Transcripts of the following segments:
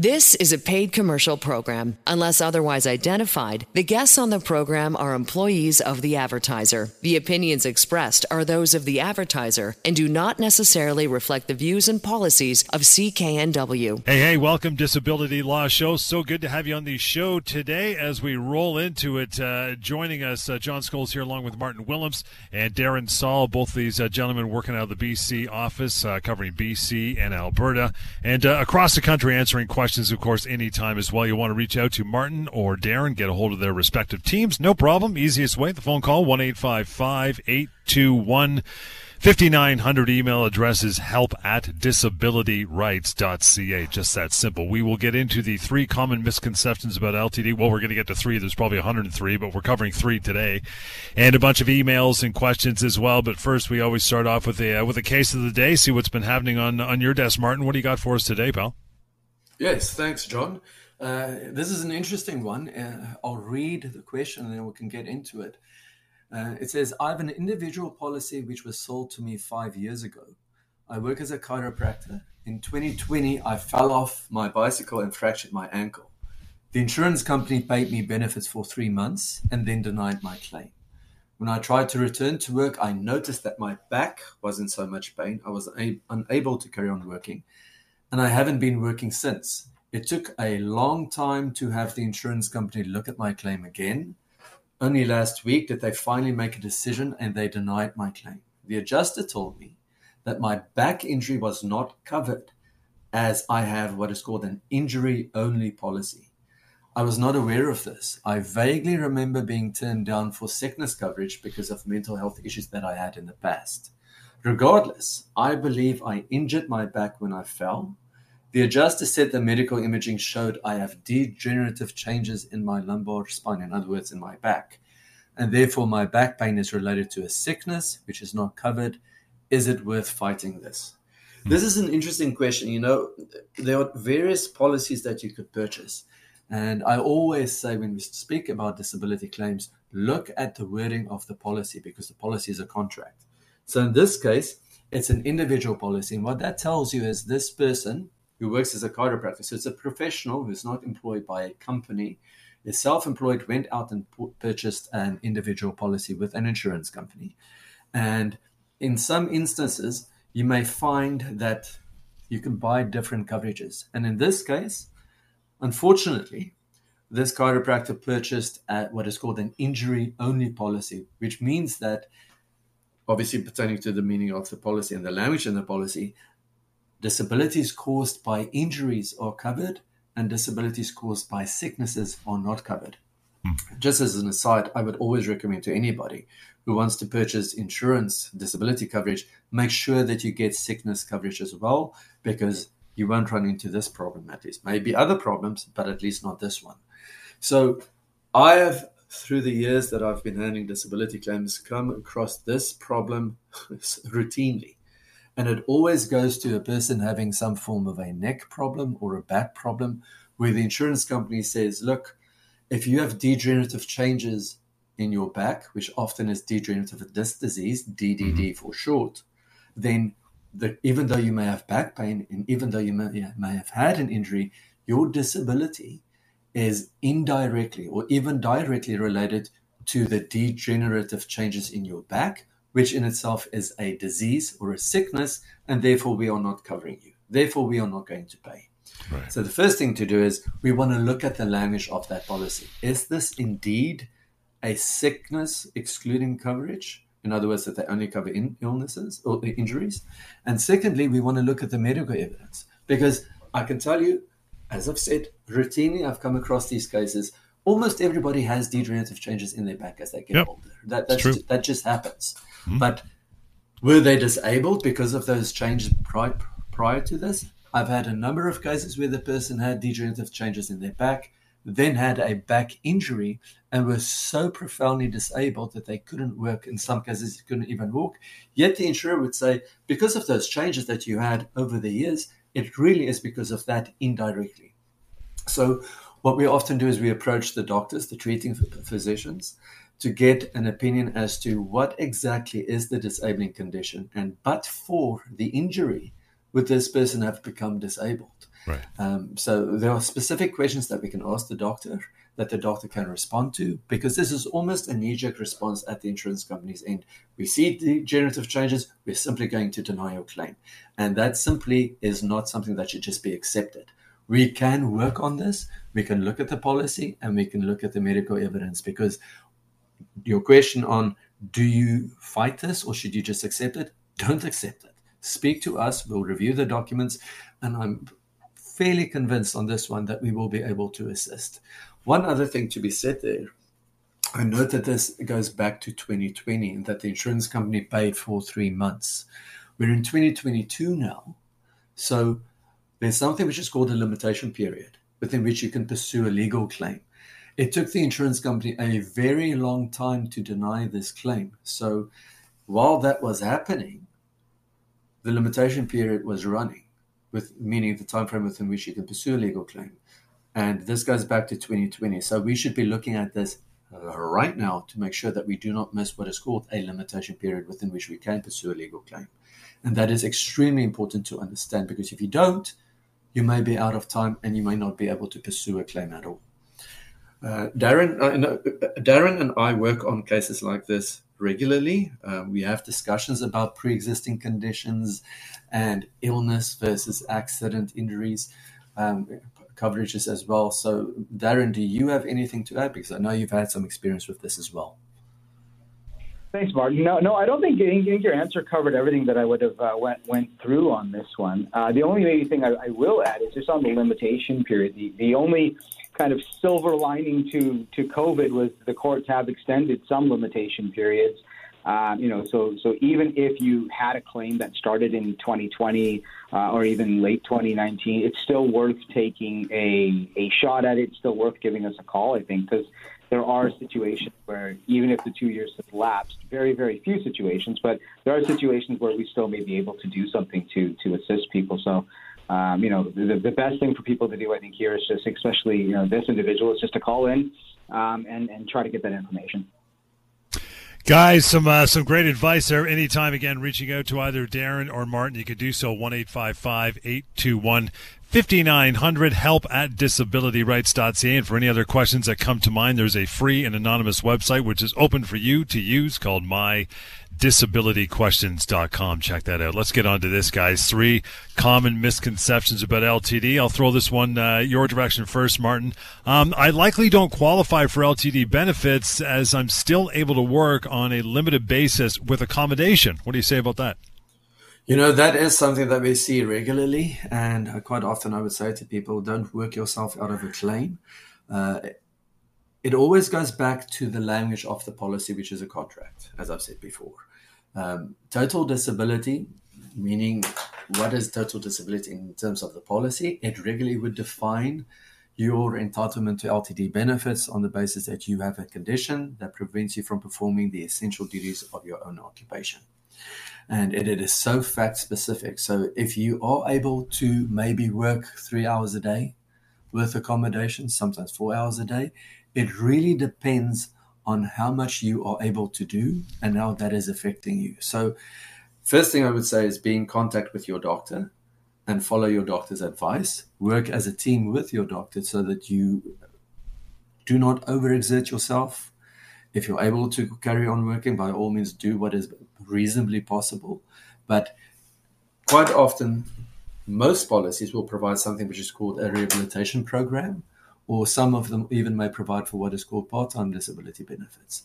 This is a paid commercial program. Unless otherwise identified, the guests on the program are employees of the advertiser. The opinions expressed are those of the advertiser and do not necessarily reflect the views and policies of CKNW. Hey, hey, welcome Disability Law Show. So good to have you on the show today as we roll into it. Uh, joining us, uh, John Scholes here along with Martin Willems and Darren Saul, both these uh, gentlemen working out of the BC office, uh, covering BC and Alberta, and uh, across the country answering questions of course, anytime as well. You want to reach out to Martin or Darren, get a hold of their respective teams. No problem. Easiest way, the phone call, 1 821 5900 email address is help at disabilityrights.ca. Just that simple. We will get into the three common misconceptions about LTD. Well, we're going to get to three. There's probably 103, but we're covering three today, and a bunch of emails and questions as well. But first, we always start off with a uh, with a case of the day. See what's been happening on on your desk, Martin. What do you got for us today, pal? Yes, thanks, John. Uh, this is an interesting one. Uh, I'll read the question and then we can get into it. Uh, it says, I have an individual policy which was sold to me five years ago. I work as a chiropractor. In 2020, I fell off my bicycle and fractured my ankle. The insurance company paid me benefits for three months and then denied my claim. When I tried to return to work, I noticed that my back was in so much pain, I was unable to carry on working and I haven't been working since. It took a long time to have the insurance company look at my claim again. Only last week did they finally make a decision and they denied my claim. The adjuster told me that my back injury was not covered as I have what is called an injury only policy. I was not aware of this. I vaguely remember being turned down for sickness coverage because of mental health issues that I had in the past. Regardless, I believe I injured my back when I fell. The adjuster said the medical imaging showed I have degenerative changes in my lumbar spine, in other words, in my back. And therefore, my back pain is related to a sickness which is not covered. Is it worth fighting this? This is an interesting question. You know, there are various policies that you could purchase. And I always say when we speak about disability claims, look at the wording of the policy because the policy is a contract. So in this case, it's an individual policy. And what that tells you is this person who works as a chiropractor, so it's a professional who's not employed by a company, is self employed, went out and purchased an individual policy with an insurance company. And in some instances, you may find that you can buy different coverages. And in this case, unfortunately, this chiropractor purchased what is called an injury only policy, which means that obviously pertaining to the meaning of the policy and the language in the policy, disabilities caused by injuries are covered and disabilities caused by sicknesses are not covered. Hmm. Just as an aside, I would always recommend to anybody who wants to purchase insurance disability coverage, make sure that you get sickness coverage as well, because you won't run into this problem at least. Maybe other problems, but at least not this one. So I have through the years that I've been handling disability claims, come across this problem routinely. And it always goes to a person having some form of a neck problem or a back problem, where the insurance company says, look, if you have degenerative changes in your back, which often is degenerative disc disease, DDD mm-hmm. for short, then the, even though you may have back pain and even though you may, may have had an injury, your disability is indirectly or even directly related to the degenerative changes in your back, which in itself is a disease or a sickness, and therefore we are not covering you. Therefore, we are not going to pay. Right. So the first thing to do is we want to look at the language of that policy. Is this indeed a sickness excluding coverage? In other words, that they only cover in illnesses or injuries. And secondly, we want to look at the medical evidence because I can tell you as I've said, routinely I've come across these cases. Almost everybody has degenerative changes in their back as they get yep. older. That that's just, that just happens. Mm-hmm. But were they disabled because of those changes prior, prior to this? I've had a number of cases where the person had degenerative changes in their back, then had a back injury, and were so profoundly disabled that they couldn't work. In some cases, couldn't even walk. Yet the insurer would say, because of those changes that you had over the years, it really is because of that indirectly. So, what we often do is we approach the doctors, the treating physicians, to get an opinion as to what exactly is the disabling condition. And but for the injury, would this person have become disabled? Right. Um, so there are specific questions that we can ask the doctor that the doctor can respond to because this is almost a knee-jerk response at the insurance company's end. We see degenerative changes, we're simply going to deny your claim. And that simply is not something that should just be accepted. We can work on this. We can look at the policy and we can look at the medical evidence because your question on do you fight this or should you just accept it? Don't accept it. Speak to us. We'll review the documents. And I'm fairly convinced on this one that we will be able to assist. One other thing to be said there I note that this goes back to 2020 and that the insurance company paid for three months. We're in 2022 now. So there's something which is called a limitation period within which you can pursue a legal claim. It took the insurance company a very long time to deny this claim. So while that was happening, the limitation period was running, with meaning the time frame within which you can pursue a legal claim. And this goes back to 2020. So we should be looking at this right now to make sure that we do not miss what is called a limitation period within which we can pursue a legal claim. And that is extremely important to understand because if you don't, you may be out of time and you may not be able to pursue a claim at all. Uh, Darren, uh, Darren and I work on cases like this regularly. Uh, we have discussions about pre-existing conditions and illness versus accident injuries um, coverages as well. So, Darren, do you have anything to add? Because I know you've had some experience with this as well. Thanks, Martin. No, no, I don't think, I think your answer covered everything that I would have uh, went went through on this one. Uh, the only maybe thing I, I, will add is just on the limitation period. The, the only kind of silver lining to to COVID was the courts have extended some limitation periods. Um, you know, so so even if you had a claim that started in 2020 uh, or even late 2019, it's still worth taking a a shot at it. It's still worth giving us a call, I think, because there are situations where even if the two years have lapsed, very very few situations, but there are situations where we still may be able to do something to to assist people. So um, you know, the, the best thing for people to do, I think, here is just, especially, you know, this individual, is just to call in um, and, and try to get that information. Guys, some uh, some great advice there. Anytime again, reaching out to either Darren or Martin, you could do so one eight five five eight two one 5900 help at disabilityrights.ca. And for any other questions that come to mind, there's a free and anonymous website which is open for you to use called mydisabilityquestions.com. Check that out. Let's get on to this, guys. Three common misconceptions about LTD. I'll throw this one uh, your direction first, Martin. Um, I likely don't qualify for LTD benefits as I'm still able to work on a limited basis with accommodation. What do you say about that? You know, that is something that we see regularly. And quite often I would say to people, don't work yourself out of a claim. Uh, it always goes back to the language of the policy, which is a contract, as I've said before. Um, total disability, meaning what is total disability in terms of the policy? It regularly would define your entitlement to LTD benefits on the basis that you have a condition that prevents you from performing the essential duties of your own occupation and it, it is so fact specific. So if you are able to maybe work three hours a day with accommodation, sometimes four hours a day, it really depends on how much you are able to do and how that is affecting you. So, first thing I would say is be in contact with your doctor and follow your doctor's advice. Work as a team with your doctor so that you do not overexert yourself if you're able to carry on working, by all means, do what is reasonably possible. But quite often, most policies will provide something which is called a rehabilitation program, or some of them even may provide for what is called part time disability benefits.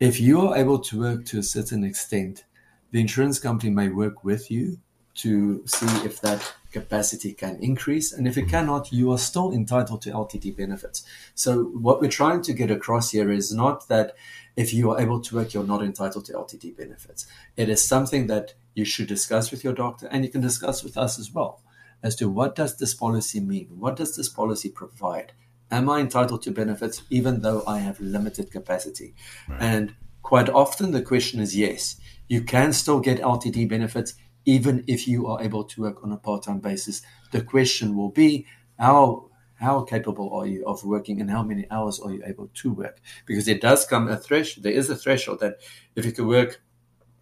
If you are able to work to a certain extent, the insurance company may work with you to see if that capacity can increase. And if it cannot, you are still entitled to LTD benefits. So, what we're trying to get across here is not that if you are able to work, you're not entitled to LTD benefits. It is something that you should discuss with your doctor and you can discuss with us as well as to what does this policy mean? What does this policy provide? Am I entitled to benefits even though I have limited capacity? Right. And quite often the question is yes, you can still get LTD benefits even if you are able to work on a part-time basis. The question will be how how capable are you of working and how many hours are you able to work? Because there does come a threshold. There is a threshold that if you can work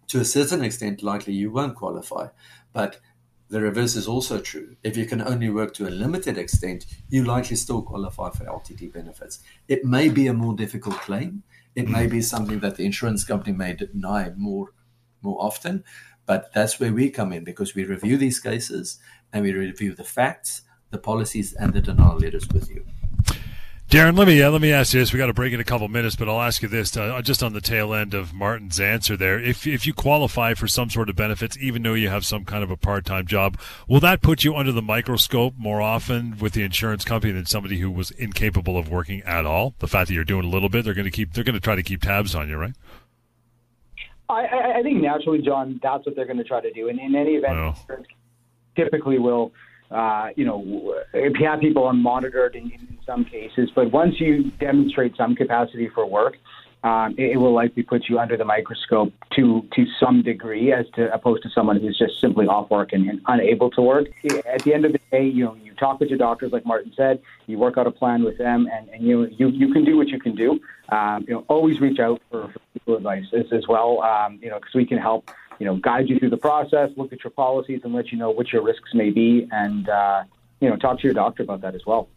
to a certain extent, likely you won't qualify. But the reverse is also true. If you can only work to a limited extent, you likely still qualify for LTD benefits. It may be a more difficult claim. It may be something that the insurance company may deny more more often, but that's where we come in because we review these cases and we review the facts, the policies, and the denial letters with you. Darren, let me uh, let me ask you this. We got to break in a couple minutes, but I'll ask you this uh, just on the tail end of Martin's answer there. If if you qualify for some sort of benefits, even though you have some kind of a part time job, will that put you under the microscope more often with the insurance company than somebody who was incapable of working at all? The fact that you're doing a little bit, they're going to keep they're going to try to keep tabs on you, right? I, I think naturally, John, that's what they're going to try to do. And in any event, well. typically will uh, you know, if you have people unmonitored in some cases, but once you demonstrate some capacity for work, um, it, it, will likely put you under the microscope to to some degree, as to opposed to someone who's just simply off work and, and, unable to work. At the end of the day, you know, you talk with your doctors, like Martin said, you work out a plan with them, and, and you you you can do what you can do. Um, you know, always reach out for, for advice as, as well. Um, you know, because we can help you know, guide you through the process, look at your policies, and let you know what your risks may be, and uh, you know, talk to your doctor about that as well.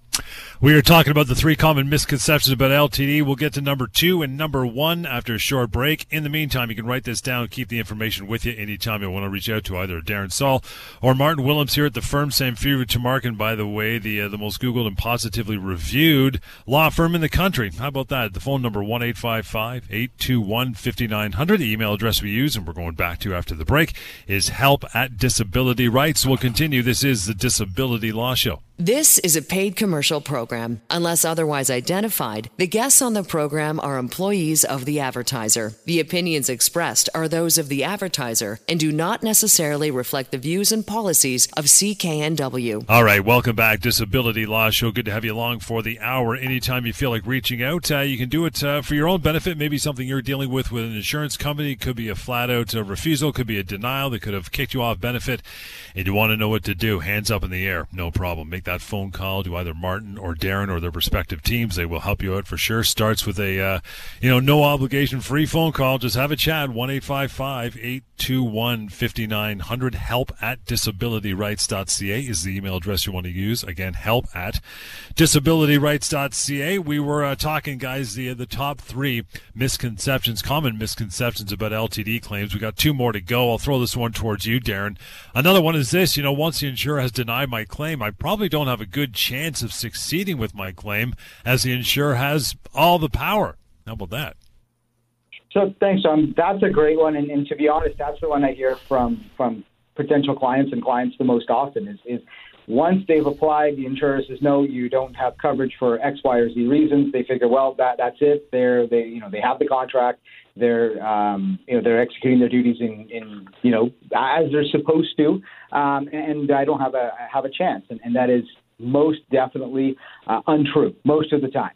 We are talking about the three common misconceptions about LTD. We'll get to number two and number one after a short break. In the meantime, you can write this down, keep the information with you anytime you want to reach out to either Darren Saul or Martin Willems here at the firm. Samfiru Tumarkin, and by the way, the uh, the most Googled and positively reviewed law firm in the country. How about that? The phone number one eight five five eight two one fifty nine hundred. The email address we use, and we're going back to after the break, is help at disability rights. We'll continue. This is the Disability Law Show. This is a paid commercial program. Unless otherwise identified, the guests on the program are employees of the advertiser. The opinions expressed are those of the advertiser and do not necessarily reflect the views and policies of CKNW. All right, welcome back, Disability Law Show. Good to have you along for the hour. Anytime you feel like reaching out, uh, you can do it uh, for your own benefit. Maybe something you're dealing with with an insurance company. Could be a flat out uh, refusal, could be a denial that could have kicked you off benefit, and you want to know what to do. Hands up in the air, no problem. Make that phone call to either Martin or Darren or their respective teams. They will help you out for sure. Starts with a, uh, you know, no obligation free phone call. Just have a chat. 1 821 5900. Help at disabilityrights.ca is the email address you want to use. Again, help at disabilityrights.ca. We were uh, talking, guys, the, the top three misconceptions, common misconceptions about LTD claims. We got two more to go. I'll throw this one towards you, Darren. Another one is this, you know, once the insurer has denied my claim, I probably don't have a good chance of succeeding with my claim as the insurer has all the power. How about that? So thanks, John. That's a great one, and, and to be honest, that's the one I hear from from potential clients and clients the most often. Is is once they've applied, the insurer says no, you don't have coverage for X, Y, or Z reasons. They figure, well, that that's it. They're they you know they have the contract. They're um, you know they're executing their duties in, in you know as they're supposed to, um, and I don't have a have a chance, and, and that is most definitely uh, untrue most of the time.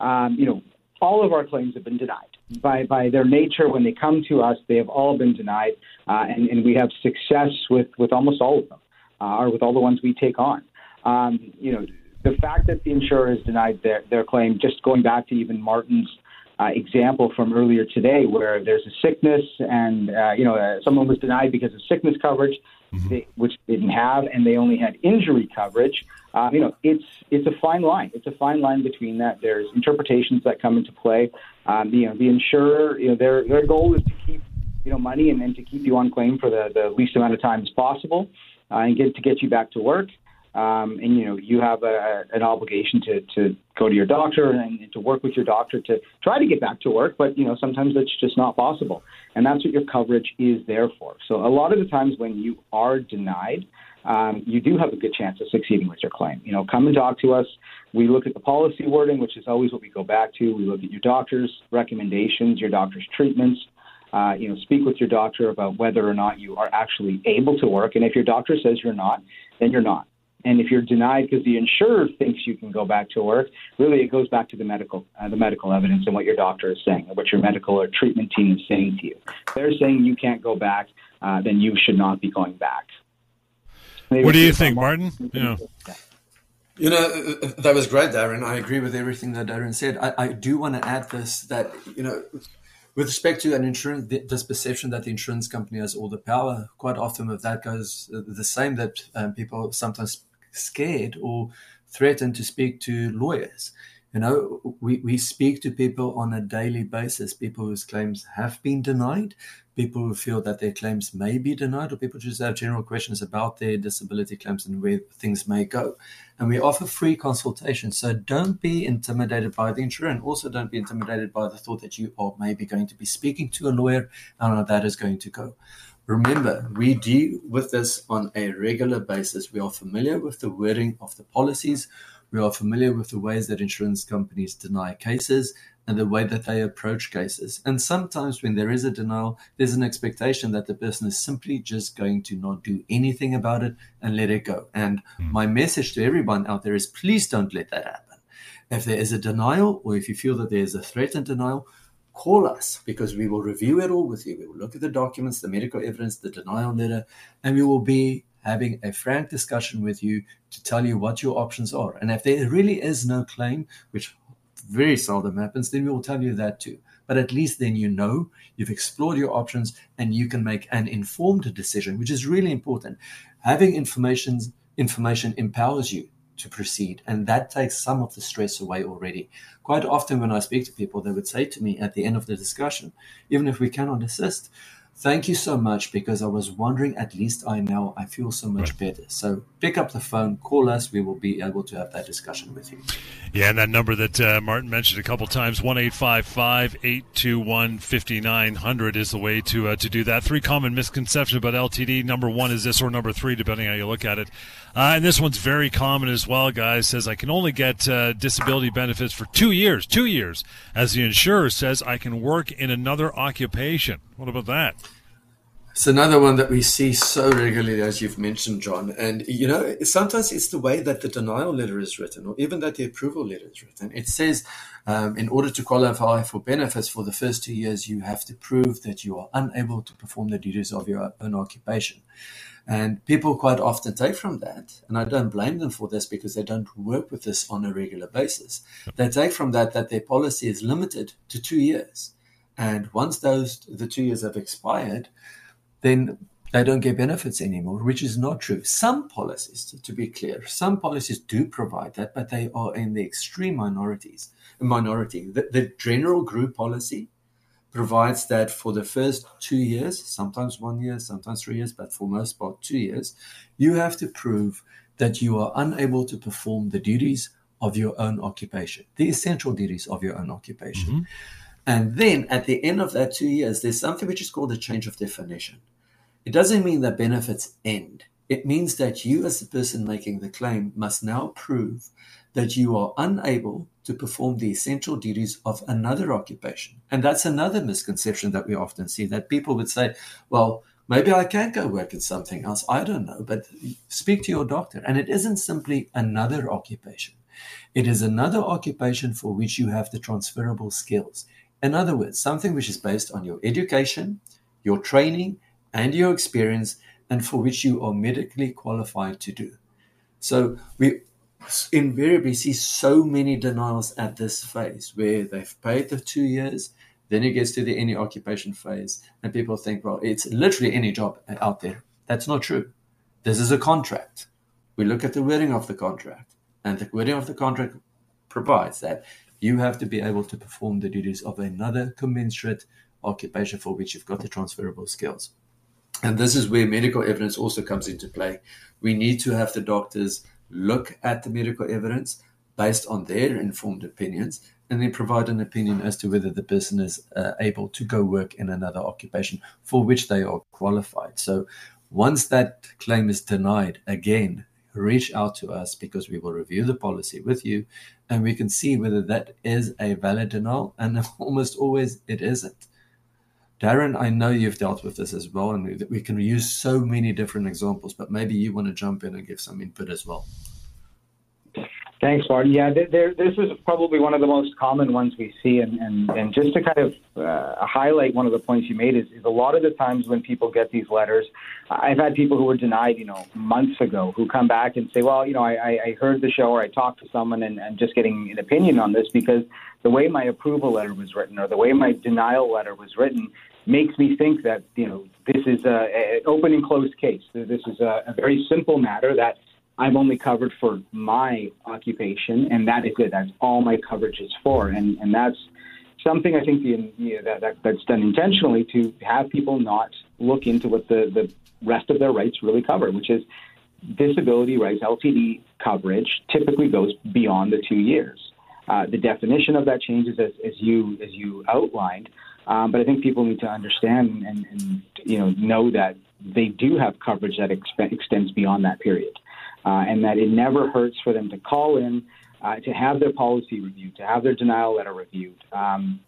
Um, you know, all of our claims have been denied by by their nature. When they come to us, they have all been denied, uh, and, and we have success with with almost all of them, uh, or with all the ones we take on. Um, you know, the fact that the insurer has denied their their claim, just going back to even Martin's uh, example from earlier today, where there's a sickness and uh, you know uh, someone was denied because of sickness coverage, mm-hmm. they, which they didn't have, and they only had injury coverage. Uh, you know, it's it's a fine line. It's a fine line between that. There's interpretations that come into play. Um, you know, the insurer, you know, their their goal is to keep you know money and then to keep you on claim for the, the least amount of time as possible, uh, and get to get you back to work. Um, and you know you have a, an obligation to, to go to your doctor and, and to work with your doctor to try to get back to work, but you know sometimes that's just not possible, and that's what your coverage is there for. So a lot of the times when you are denied, um, you do have a good chance of succeeding with your claim. You know, come and talk to us. We look at the policy wording, which is always what we go back to. We look at your doctor's recommendations, your doctor's treatments. Uh, you know, speak with your doctor about whether or not you are actually able to work. And if your doctor says you're not, then you're not. And if you're denied because the insurer thinks you can go back to work, really it goes back to the medical uh, the medical evidence and what your doctor is saying, or what your medical or treatment team is saying to you. If they're saying you can't go back, uh, then you should not be going back. Maybe what do you think, Martin? Yeah. You know, that was great, Darren. I agree with everything that Darren said. I, I do want to add this that, you know, with respect to an insurance, this perception that the insurance company has all the power, quite often with that goes the same that um, people sometimes scared or threatened to speak to lawyers. You know, we, we speak to people on a daily basis, people whose claims have been denied, people who feel that their claims may be denied, or people just have general questions about their disability claims and where things may go. And we offer free consultations. So don't be intimidated by the insurer, and also don't be intimidated by the thought that you are maybe going to be speaking to a lawyer and how that is going to go. Remember, we deal with this on a regular basis. We are familiar with the wording of the policies. We are familiar with the ways that insurance companies deny cases and the way that they approach cases. And sometimes when there is a denial, there's an expectation that the person is simply just going to not do anything about it and let it go. And mm. my message to everyone out there is please don't let that happen. If there is a denial or if you feel that there is a threatened denial, call us because we will review it all with you. We will look at the documents, the medical evidence, the denial letter, and we will be having a frank discussion with you to tell you what your options are. And if there really is no claim, which very seldom happens, then we will tell you that too. But at least then you know you've explored your options and you can make an informed decision, which is really important. Having information information empowers you to proceed, and that takes some of the stress away already. Quite often, when I speak to people, they would say to me at the end of the discussion, even if we cannot assist, Thank you so much because I was wondering, at least I know I feel so much right. better. So pick up the phone, call us. We will be able to have that discussion with you. Yeah, and that number that uh, Martin mentioned a couple times, 1 821 5900 is the way to, uh, to do that. Three common misconceptions about LTD. Number one is this, or number three, depending how you look at it. Uh, and this one's very common as well, guys. Says I can only get uh, disability benefits for two years. Two years. As the insurer says, I can work in another occupation. What about that? It's another one that we see so regularly, as you've mentioned, John. And, you know, sometimes it's the way that the denial letter is written, or even that the approval letter is written. It says, um, in order to qualify for benefits for the first two years, you have to prove that you are unable to perform the duties of your own occupation. And people quite often take from that, and I don't blame them for this because they don't work with this on a regular basis. They take from that that their policy is limited to two years. And once those the two years have expired, then they don't get benefits anymore, which is not true. Some policies, to be clear, some policies do provide that, but they are in the extreme minorities. Minority. The, the general group policy provides that for the first two years, sometimes one year, sometimes three years, but for most part two years, you have to prove that you are unable to perform the duties of your own occupation, the essential duties of your own occupation. Mm-hmm. And then at the end of that two years, there's something which is called a change of definition. It doesn't mean that benefits end. It means that you, as the person making the claim, must now prove that you are unable to perform the essential duties of another occupation. And that's another misconception that we often see that people would say, well, maybe I can go work in something else. I don't know, but speak to your doctor. And it isn't simply another occupation, it is another occupation for which you have the transferable skills. In other words, something which is based on your education, your training, and your experience and for which you are medically qualified to do. So we invariably see so many denials at this phase where they've paid the two years, then it gets to the any occupation phase, and people think, well, it's literally any job out there. That's not true. This is a contract. We look at the wording of the contract, and the wording of the contract provides that you have to be able to perform the duties of another commensurate occupation for which you've got the transferable skills. And this is where medical evidence also comes into play. We need to have the doctors look at the medical evidence based on their informed opinions and then provide an opinion as to whether the person is uh, able to go work in another occupation for which they are qualified. So once that claim is denied, again, reach out to us because we will review the policy with you and we can see whether that is a valid denial. And almost always it isn't. Darren, I know you've dealt with this as well, and we can use so many different examples, but maybe you want to jump in and give some input as well. Thanks, Martin. Yeah, there, this is probably one of the most common ones we see. And, and, and just to kind of uh, highlight one of the points you made is, is a lot of the times when people get these letters, I've had people who were denied, you know, months ago who come back and say, well, you know, I, I heard the show or I talked to someone and, and just getting an opinion on this because the way my approval letter was written or the way my denial letter was written makes me think that, you know, this is an open and closed case. This is a, a very simple matter that – I'm only covered for my occupation, and that is it. That's all my coverage is for, and and that's something I think the, you know, that, that that's done intentionally to have people not look into what the the rest of their rights really cover, which is disability rights. LTD coverage typically goes beyond the two years. Uh, the definition of that changes as, as you as you outlined, um, but I think people need to understand and, and you know know that they do have coverage that extends beyond that period uh, and that it never hurts for them to call in, uh, to have their policy reviewed, to have their denial letter reviewed. Um,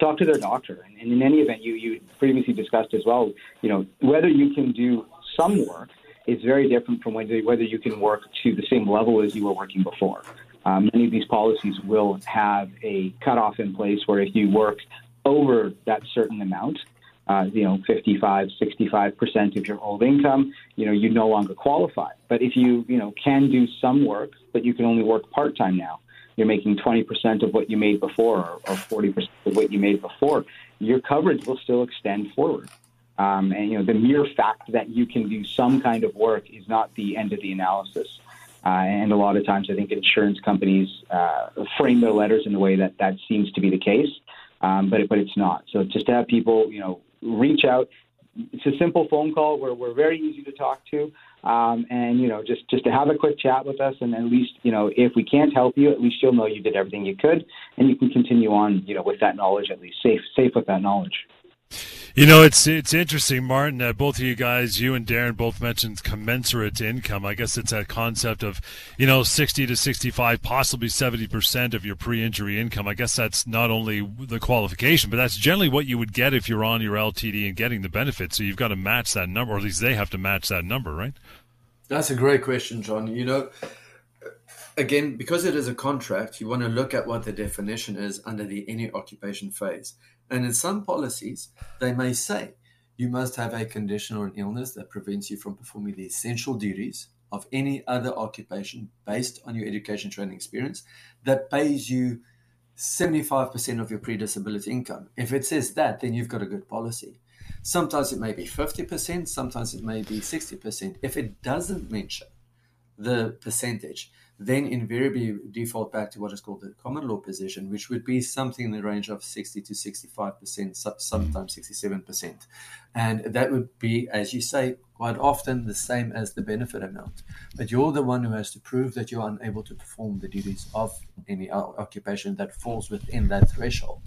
talk to their doctor, and, and in any event, you you previously discussed as well. You know whether you can do some work is very different from whether whether you can work to the same level as you were working before. Um, many of these policies will have a cutoff in place where if you work over that certain amount, uh, you know, 55, 65% of your old income, you know, you no longer qualify. But if you, you know, can do some work, but you can only work part time now, you're making 20% of what you made before or, or 40% of what you made before, your coverage will still extend forward. Um, and, you know, the mere fact that you can do some kind of work is not the end of the analysis. Uh, and a lot of times, I think insurance companies uh, frame their letters in a way that that seems to be the case, um, but but it's not. So just to have people, you know, reach out. It's a simple phone call. We're, we're very easy to talk to. Um, and, you know, just, just to have a quick chat with us. And at least, you know, if we can't help you, at least you'll know you did everything you could. And you can continue on, you know, with that knowledge, at least safe, safe with that knowledge. You know, it's it's interesting, Martin. that both of you guys, you and Darren, both mentioned commensurate income. I guess it's a concept of, you know, sixty to sixty-five, possibly seventy percent of your pre-injury income. I guess that's not only the qualification, but that's generally what you would get if you're on your LTD and getting the benefits. So you've got to match that number, or at least they have to match that number, right? That's a great question, John. You know, again, because it is a contract, you want to look at what the definition is under the any occupation phase. And in some policies, they may say you must have a condition or an illness that prevents you from performing the essential duties of any other occupation based on your education training experience that pays you 75% of your pre disability income. If it says that, then you've got a good policy. Sometimes it may be 50%, sometimes it may be 60%. If it doesn't mention the percentage, then invariably default back to what is called the common law position, which would be something in the range of 60 to 65%, sometimes 67%. And that would be, as you say, quite often the same as the benefit amount. But you're the one who has to prove that you're unable to perform the duties of any occupation that falls within that threshold.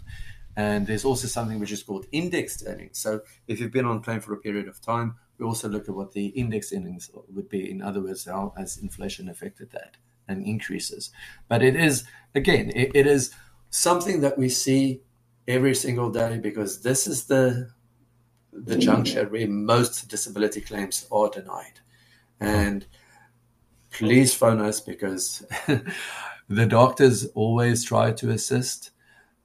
And there's also something which is called indexed earnings. So if you've been on claim for a period of time, we also look at what the index earnings would be. In other words, how has inflation affected that? And increases. But it is, again, it, it is something that we see every single day because this is the the juncture where most disability claims are denied. And please phone us because the doctors always try to assist.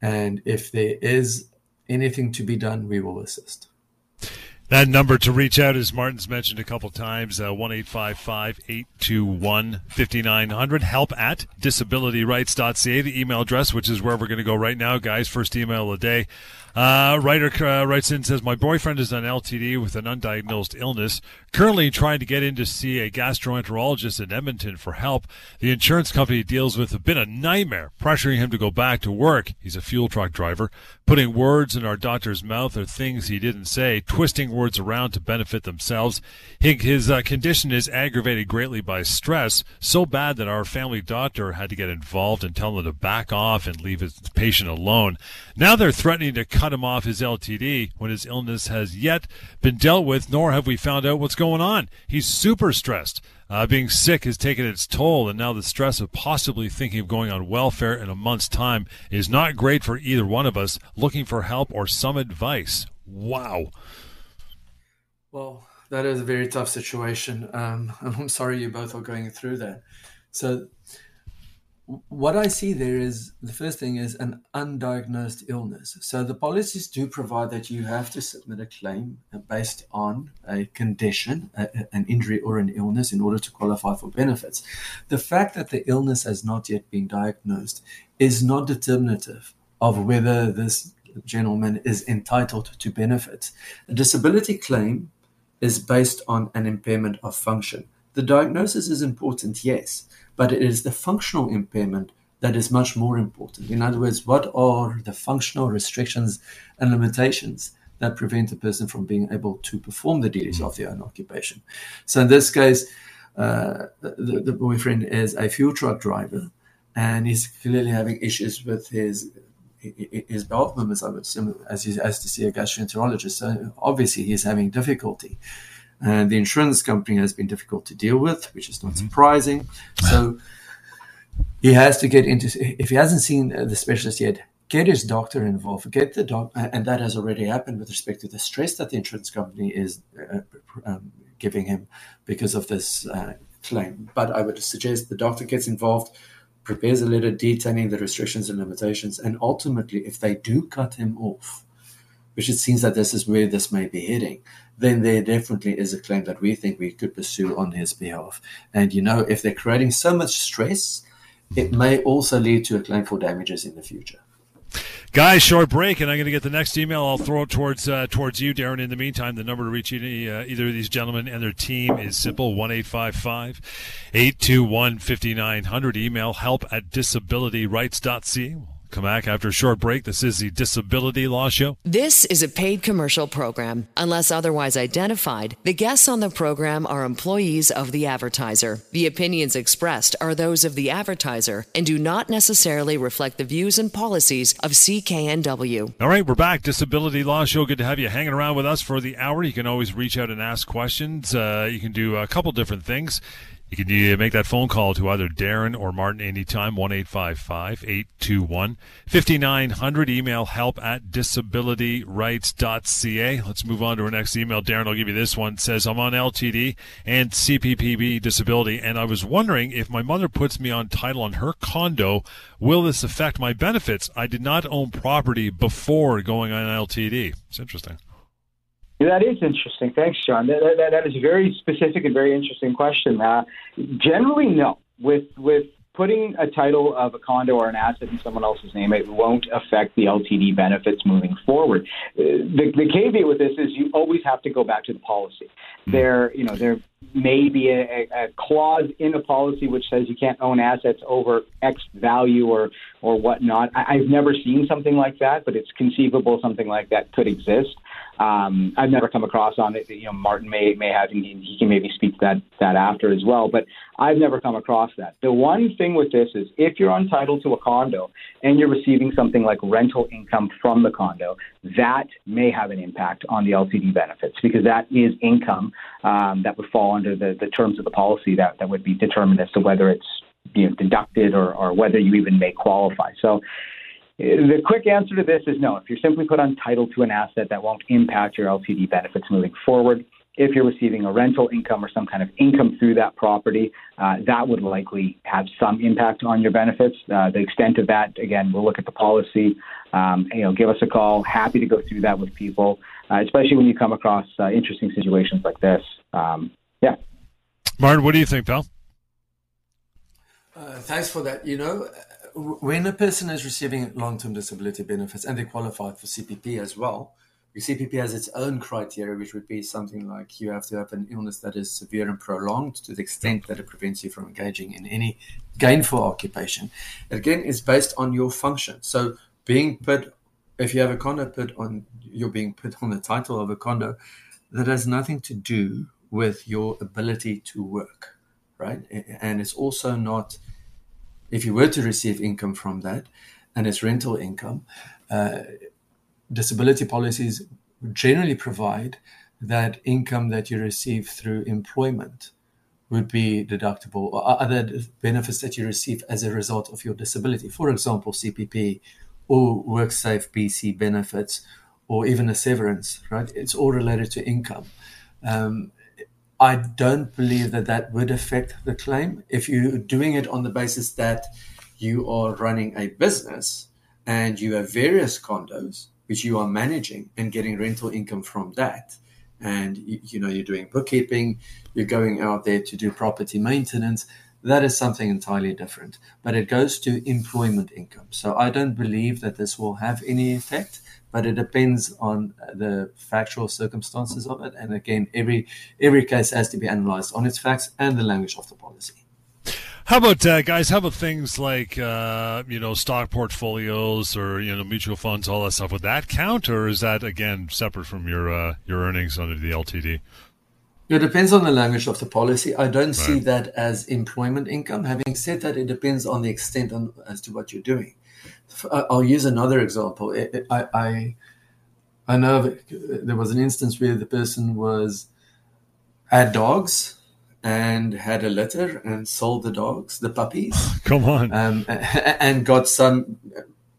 And if there is anything to be done, we will assist. That number to reach out, as Martin's mentioned a couple times, uh, one eight five five eight two one fifty nine hundred. Help at disabilityrights.ca, the email address, which is where we're going to go right now, guys. First email of the day. Uh, writer uh, writes in says, My boyfriend is on LTD with an undiagnosed illness, currently trying to get in to see a gastroenterologist in Edmonton for help. The insurance company deals with have been a nightmare, pressuring him to go back to work. He's a fuel truck driver, putting words in our doctor's mouth or things he didn't say, twisting words around to benefit themselves. His uh, condition is aggravated greatly by stress, so bad that our family doctor had to get involved and tell him to back off and leave his patient alone. Now they're threatening to cut him off his LTD when his illness has yet been dealt with, nor have we found out what's going on. He's super stressed. Uh, being sick has taken its toll, and now the stress of possibly thinking of going on welfare in a month's time is not great for either one of us looking for help or some advice. Wow. Well, that is a very tough situation. Um, I'm sorry you both are going through that. So, what I see there is the first thing is an undiagnosed illness. So the policies do provide that you have to submit a claim based on a condition, a, an injury or an illness in order to qualify for benefits. The fact that the illness has not yet been diagnosed is not determinative of whether this gentleman is entitled to benefits. A disability claim is based on an impairment of function. The diagnosis is important, yes, but it is the functional impairment that is much more important. In other words, what are the functional restrictions and limitations that prevent a person from being able to perform the duties of their own occupation? So in this case, uh, the, the boyfriend is a fuel truck driver and he's clearly having issues with his his bowel movements, I would assume, as he has to see a gastroenterologist. So obviously he's having difficulty. And the insurance company has been difficult to deal with, which is not mm-hmm. surprising. So he has to get into, if he hasn't seen the specialist yet, get his doctor involved, get the doc, and that has already happened with respect to the stress that the insurance company is uh, um, giving him because of this uh, claim. But I would suggest the doctor gets involved, prepares a letter detailing the restrictions and limitations, and ultimately, if they do cut him off, which it seems that this is where this may be heading, then there definitely is a claim that we think we could pursue on his behalf. And you know, if they're creating so much stress, it may also lead to a claim for damages in the future. Guys, short break, and I'm going to get the next email. I'll throw it towards uh, towards you, Darren. In the meantime, the number to reach any, uh, either of these gentlemen and their team is simple: one eight five five eight two one fifty nine hundred. Email help at disabilityrights.ca. Come back after a short break. This is the Disability Law Show. This is a paid commercial program. Unless otherwise identified, the guests on the program are employees of the advertiser. The opinions expressed are those of the advertiser and do not necessarily reflect the views and policies of CKNW. All right, we're back. Disability Law Show. Good to have you hanging around with us for the hour. You can always reach out and ask questions. Uh, you can do a couple different things. You can uh, make that phone call to either Darren or Martin anytime, 1 821 5900. Email help at disabilityrights.ca. Let's move on to our next email. Darren, I'll give you this one. It says, I'm on LTD and CPPB disability, and I was wondering if my mother puts me on title on her condo, will this affect my benefits? I did not own property before going on LTD. It's interesting. That is interesting. Thanks, John. That, that, that is a very specific and very interesting question. Uh, generally, no. With with putting a title of a condo or an asset in someone else's name, it won't affect the LTD benefits moving forward. Uh, the, the caveat with this is you always have to go back to the policy. There, you know, there may be a, a clause in a policy which says you can't own assets over X value or or whatnot. I, I've never seen something like that, but it's conceivable something like that could exist. Um, I've never come across on it. You know, Martin may may have, and he, he can maybe speak to that that after as well. But I've never come across that. The one thing with this is if you're entitled to a condo and you're receiving something like rental income from the condo, that may have an impact on the LTD benefits because that is income um, that would fall under the, the terms of the policy that, that would be determined as to whether it's you know, deducted or, or whether you even may qualify. So the quick answer to this is no. If you're simply put on title to an asset, that won't impact your LTD benefits moving forward. If you're receiving a rental income or some kind of income through that property, uh, that would likely have some impact on your benefits. Uh, the extent of that, again, we'll look at the policy. Um, you know, give us a call. Happy to go through that with people, uh, especially when you come across uh, interesting situations like this. Um, yeah. Martin, what do you think, pal? Uh, thanks for that. You know, when a person is receiving long-term disability benefits and they qualify for CPP as well, CPP has its own criteria, which would be something like you have to have an illness that is severe and prolonged to the extent that it prevents you from engaging in any gainful occupation. Again, it's based on your function. So being put, if you have a condo put on, you're being put on the title of a condo, that has nothing to do with your ability to work, right? And it's also not if you were to receive income from that and it's rental income, uh, disability policies generally provide that income that you receive through employment would be deductible or other benefits that you receive as a result of your disability. For example, CPP or WorkSafe BC benefits or even a severance, right? It's all related to income. Um, I don't believe that that would affect the claim. If you're doing it on the basis that you are running a business and you have various condos which you are managing and getting rental income from that and you, you know you're doing bookkeeping you're going out there to do property maintenance that is something entirely different but it goes to employment income so i don't believe that this will have any effect but it depends on the factual circumstances of it and again every every case has to be analyzed on its facts and the language of the policy how about uh, guys? How about things like uh, you know stock portfolios or you know mutual funds, all that stuff? Would that count, or is that again separate from your uh, your earnings under the LTD? It depends on the language of the policy. I don't right. see that as employment income. Having said that, it depends on the extent on, as to what you're doing. I'll use another example. I, I, I know there was an instance where the person was had dogs and had a litter and sold the dogs, the puppies. Come on. Um, and got some,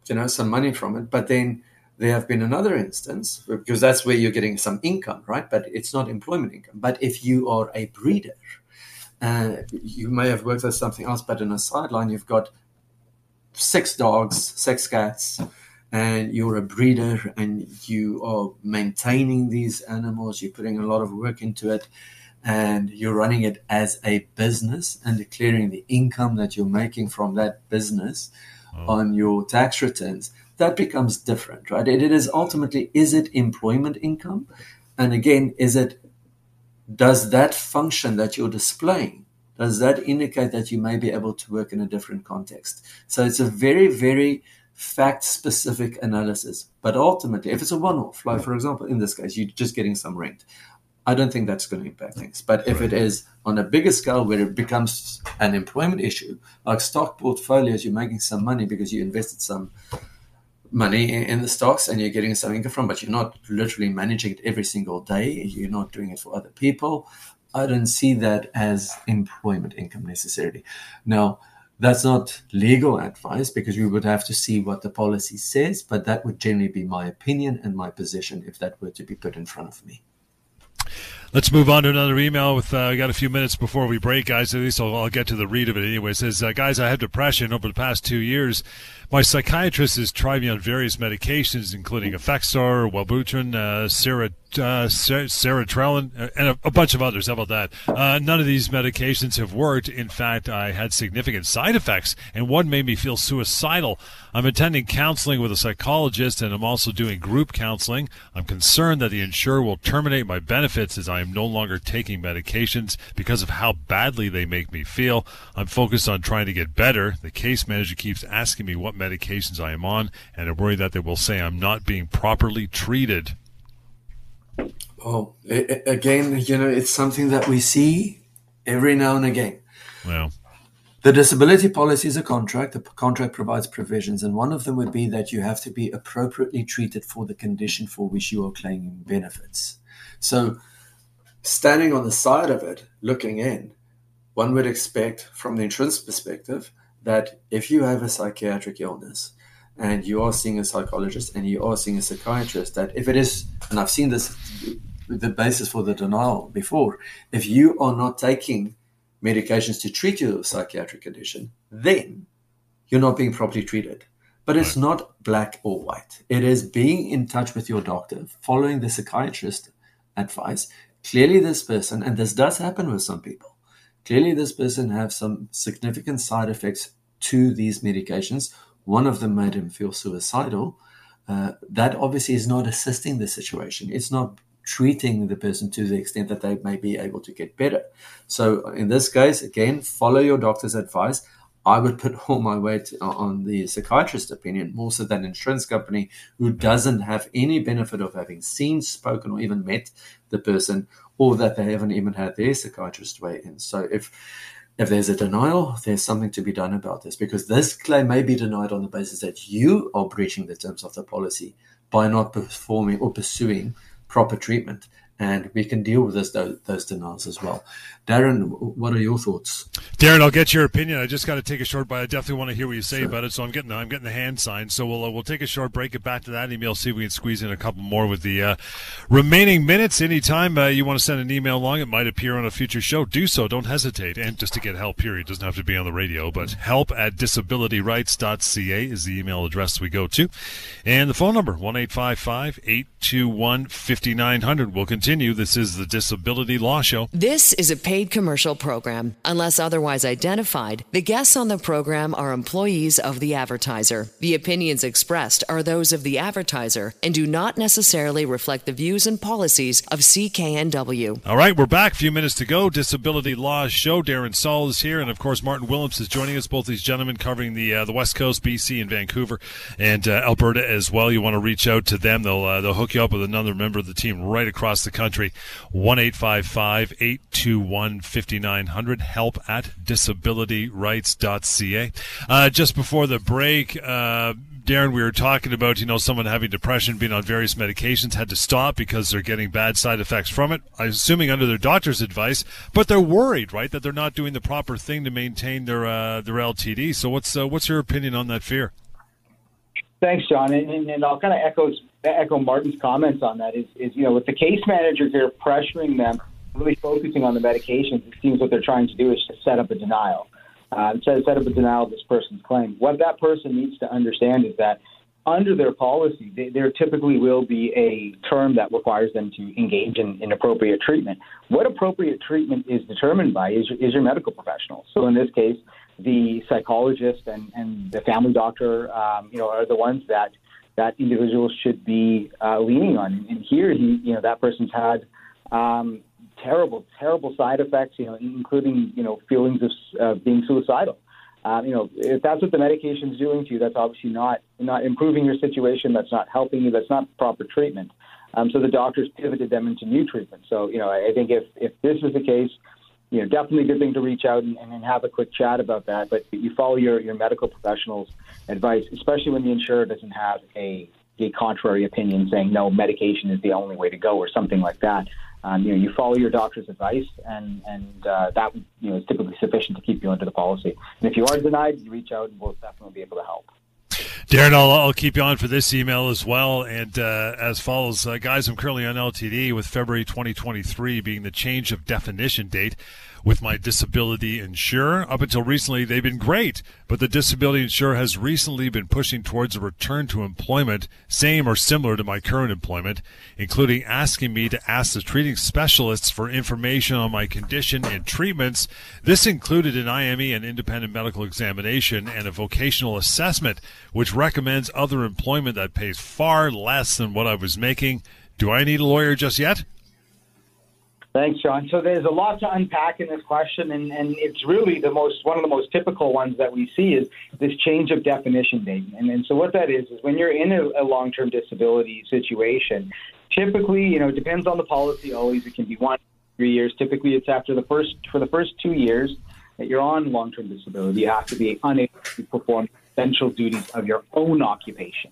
you know, some money from it. But then there have been another instance because that's where you're getting some income, right? But it's not employment income. But if you are a breeder, uh, you may have worked as something else, but in a sideline, you've got six dogs, six cats, and you're a breeder and you are maintaining these animals, you're putting a lot of work into it and you're running it as a business and declaring the income that you're making from that business oh. on your tax returns, that becomes different, right? It, it is ultimately, is it employment income? And again, is it, does that function that you're displaying, does that indicate that you may be able to work in a different context? So it's a very, very fact specific analysis. But ultimately, if it's a one off, like for example, in this case, you're just getting some rent. I don't think that's going to impact things. But if right. it is on a bigger scale where it becomes an employment issue, like stock portfolios, you're making some money because you invested some money in, the stocks and you're getting some income from, but you're not literally managing it every single day. You're not doing it for other people. I don't see that as employment income necessarily. Now, that's not legal advice because we would have to see what the policy says, but that would generally be my opinion and my position if that were to be put in front of me. Let's move on to another email. With uh, we got a few minutes before we break, guys. At least I'll, I'll get to the read of it anyway. It says, uh, guys, I have depression over the past two years. My psychiatrist has tried me on various medications, including Effexor, Wellbutrin, uh, Serat, uh, Sertraline, uh, and a, a, bunch of others. How about that? Uh, none of these medications have worked. In fact, I had significant side effects, and one made me feel suicidal. I'm attending counseling with a psychologist, and I'm also doing group counseling. I'm concerned that the insurer will terminate my benefits as I am no longer taking medications because of how badly they make me feel. I'm focused on trying to get better. The case manager keeps asking me what medications I am on, and I worry that they will say I'm not being properly treated. Oh, again, you know, it's something that we see every now and again. Well, the disability policy is a contract. The contract provides provisions, and one of them would be that you have to be appropriately treated for the condition for which you are claiming benefits. So, standing on the side of it, looking in, one would expect from the insurance perspective that if you have a psychiatric illness and you are seeing a psychologist and you are seeing a psychiatrist, that if it is, and I've seen this, the basis for the denial before, if you are not taking medications to treat your psychiatric condition, then you're not being properly treated. But it's not black or white. It is being in touch with your doctor, following the psychiatrist advice. Clearly, this person, and this does happen with some people, clearly this person have some significant side effects to these medications. One of them made him feel suicidal. Uh, that obviously is not assisting the situation. It's not treating the person to the extent that they may be able to get better. So, in this case, again, follow your doctor's advice. I would put all my weight on the psychiatrist opinion more so than insurance company who doesn't have any benefit of having seen, spoken, or even met the person, or that they haven't even had their psychiatrist weigh in. So, if if there's a denial, there's something to be done about this because this claim may be denied on the basis that you are breaching the terms of the policy by not performing or pursuing proper treatment. And we can deal with this, those, those denials as well. Darren, what are your thoughts? Darren, I'll get your opinion. I just got to take a short break. I definitely want to hear what you say sure. about it. So I'm getting the, I'm getting the hand sign. So we'll uh, we'll take a short break. Get back to that email. See if we can squeeze in a couple more with the uh, remaining minutes. Anytime uh, you want to send an email along, it might appear on a future show. Do so. Don't hesitate. And just to get help, period. Doesn't have to be on the radio, but help at disabilityrights.ca is the email address we go to, and the phone number one eight five five eight two one fifty nine hundred. We'll continue. This is the Disability Law Show. This is a paid commercial program. Unless otherwise identified, the guests on the program are employees of the advertiser. The opinions expressed are those of the advertiser and do not necessarily reflect the views and policies of CKNW. All right, we're back. A few minutes to go. Disability Law Show. Darren Saul is here, and of course, Martin Willems is joining us. Both these gentlemen covering the uh, the West Coast, BC, and Vancouver, and uh, Alberta as well. You want to reach out to them. They'll uh, they'll hook you up with another member of the team right across the country. One eight five five eight two one. 5900 help at disabilityrights.ca. Uh, just before the break, uh, Darren, we were talking about, you know, someone having depression, being on various medications, had to stop because they're getting bad side effects from it. I'm assuming under their doctor's advice, but they're worried, right, that they're not doing the proper thing to maintain their uh, their LTD. So, what's uh, what's your opinion on that fear? Thanks, John, and, and I'll kind of echo echo Martin's comments on that. Is, is you know, with the case managers, they're pressuring them really focusing on the medications, it seems what they're trying to do is to set up a denial. Uh, set, set up a denial of this person's claim. What that person needs to understand is that under their policy, they, there typically will be a term that requires them to engage in, in appropriate treatment. What appropriate treatment is determined by is, is your medical professional. So in this case, the psychologist and, and the family doctor, um, you know, are the ones that that individuals should be uh, leaning on. And here, he, you know, that person's had um, terrible, terrible side effects, you know, including, you know, feelings of uh, being suicidal. Um, you know, if that's what the medication is doing to you, that's obviously not not improving your situation. That's not helping you. That's not proper treatment. Um, so the doctors pivoted them into new treatment. So you know, I, I think if if this is the case, you know, definitely a good thing to reach out and, and have a quick chat about that. But you follow your your medical professional's advice, especially when the insurer doesn't have a a contrary opinion saying no, medication is the only way to go or something like that um, you know, you follow your doctor's advice, and and uh, that you know is typically sufficient to keep you under the policy. And if you are denied, you reach out, and we'll definitely be able to help. Darren, I'll, I'll, keep you on for this email as well. And uh, as follows, uh, guys, I'm currently on LTD with February 2023 being the change of definition date with my disability insurer. Up until recently, they've been great, but the disability insurer has recently been pushing towards a return to employment, same or similar to my current employment, including asking me to ask the treating specialists for information on my condition and treatments. This included an IME, an independent medical examination, and a vocational assessment, which recommends other employment that pays far less than what I was making. Do I need a lawyer just yet? Thanks, John. So there's a lot to unpack in this question, and, and it's really the most one of the most typical ones that we see is this change of definition date. And, and so what that is is when you're in a, a long-term disability situation, typically, you know, it depends on the policy. Always, it can be one, three years. Typically, it's after the first for the first two years that you're on long-term disability. You have to be unable to perform essential duties of your own occupation.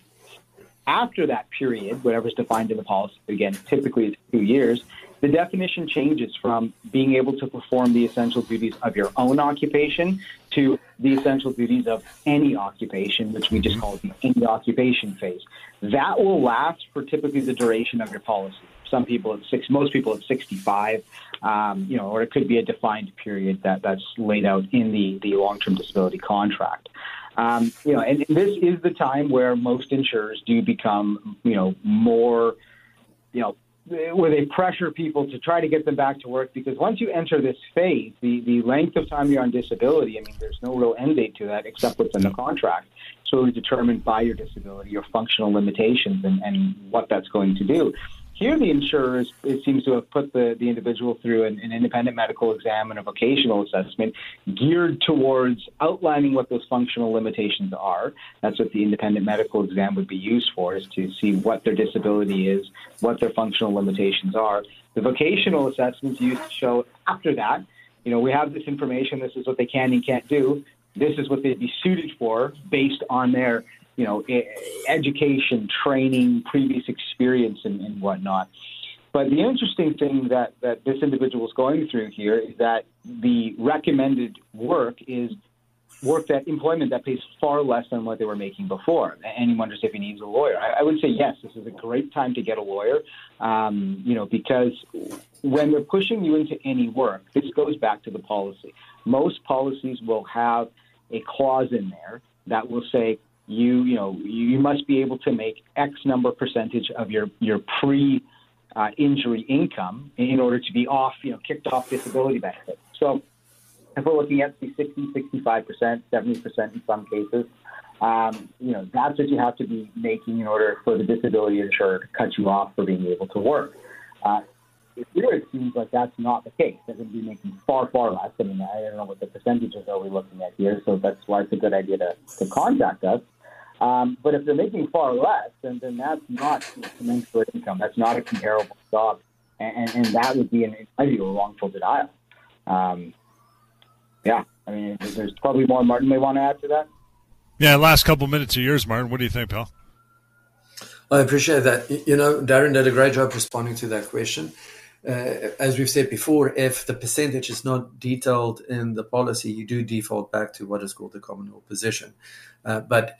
After that period, whatever's defined in the policy, again, typically it's two years the definition changes from being able to perform the essential duties of your own occupation to the essential duties of any occupation, which we just call the any occupation phase. That will last for typically the duration of your policy. Some people at six, most people at 65, um, you know, or it could be a defined period that, that's laid out in the, the long-term disability contract. Um, you know, and this is the time where most insurers do become, you know, more, you know, where they pressure people to try to get them back to work because once you enter this phase, the, the length of time you're on disability, I mean, there's no real end date to that except what's in the contract. So it's determined by your disability, your functional limitations, and, and what that's going to do. Here, the insurers, it seems to have put the, the individual through an, an, independent medical exam and a vocational assessment geared towards outlining what those functional limitations are. That's what the independent medical exam would be used for, is to see what their disability is, what their functional limitations are. The vocational assessment is used to show after that, you know, we have this information, this is what they can and can't do, this is what they'd be suited for based on their you know, education, training, previous experience, and, and whatnot. But the interesting thing that, that this individual is going through here is that the recommended work is work that employment that pays far less than what they were making before. And he wonders if he needs a lawyer. I, I would say yes. This is a great time to get a lawyer. Um, you know, because when they're pushing you into any work, this goes back to the policy. Most policies will have a clause in there that will say you you know you must be able to make X number percentage of your your pre uh, injury income in order to be off you know kicked off disability benefits. So if we're looking at 60, 65 percent, 70 percent in some cases, um, you know that's what you have to be making in order for the disability insurer to cut you off for being able to work. Uh, here it seems like that's not the case. They're going to be making far, far less. I mean, I don't know what the percentages are we're looking at here, so that's why it's a good idea to, to contact us. Um, but if they're making far less, then, then that's not commensurate income. That's not a comparable job. And, and, and that would be, an, in my view, a wrongful denial. Um, yeah, I mean, there's probably more Martin may want to add to that. Yeah, last couple minutes of yours, Martin. What do you think, pal? I appreciate that. You know, Darren did a great job responding to that question uh, as we've said before, if the percentage is not detailed in the policy, you do default back to what is called the common law position. Uh, but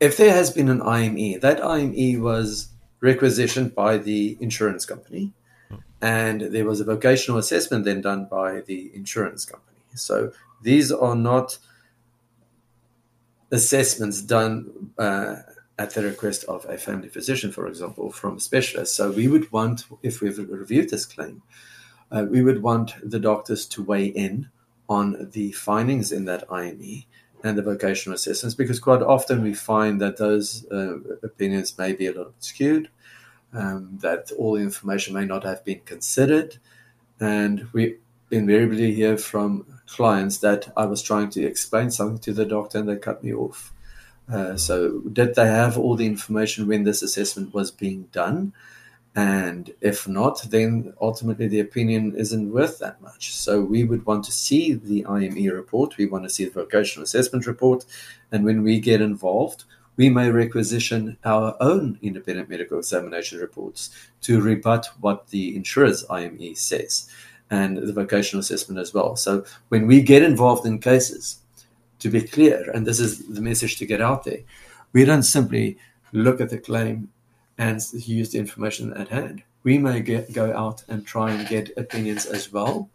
if there has been an IME, that IME was requisitioned by the insurance company, and there was a vocational assessment then done by the insurance company. So these are not assessments done uh, at the request of a family physician, for example, from a specialist. So we would want, if we've reviewed this claim, uh, we would want the doctors to weigh in on the findings in that IME and the vocational assessments, because quite often we find that those uh, opinions may be a little skewed, um, that all the information may not have been considered, and we invariably hear from clients that I was trying to explain something to the doctor and they cut me off. Uh, so, did they have all the information when this assessment was being done? And if not, then ultimately the opinion isn't worth that much. So, we would want to see the IME report, we want to see the vocational assessment report, and when we get involved, we may requisition our own independent medical examination reports to rebut what the insurer's IME says and the vocational assessment as well. So, when we get involved in cases, to be clear, and this is the message to get out there, we don't simply look at the claim and use the information at hand. We may get, go out and try and get opinions as well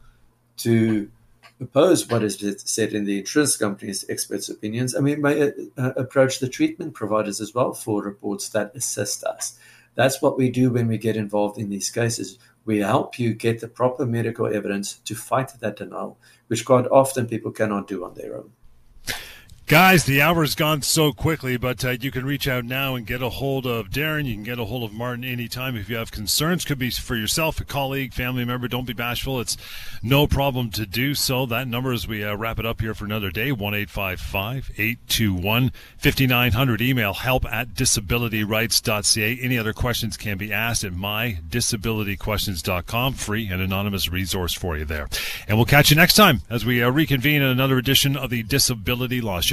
to oppose what is said in the insurance company's experts' opinions, and we may uh, uh, approach the treatment providers as well for reports that assist us. That's what we do when we get involved in these cases. We help you get the proper medical evidence to fight that denial, which quite often people cannot do on their own. Guys, the hour's gone so quickly, but uh, you can reach out now and get a hold of Darren. You can get a hold of Martin anytime if you have concerns. Could be for yourself, a colleague, family member. Don't be bashful. It's no problem to do so. That number as we uh, wrap it up here for another day, 1 821 5900. Email help at disabilityrights.ca. Any other questions can be asked at mydisabilityquestions.com. Free and anonymous resource for you there. And we'll catch you next time as we uh, reconvene in another edition of the Disability Law Show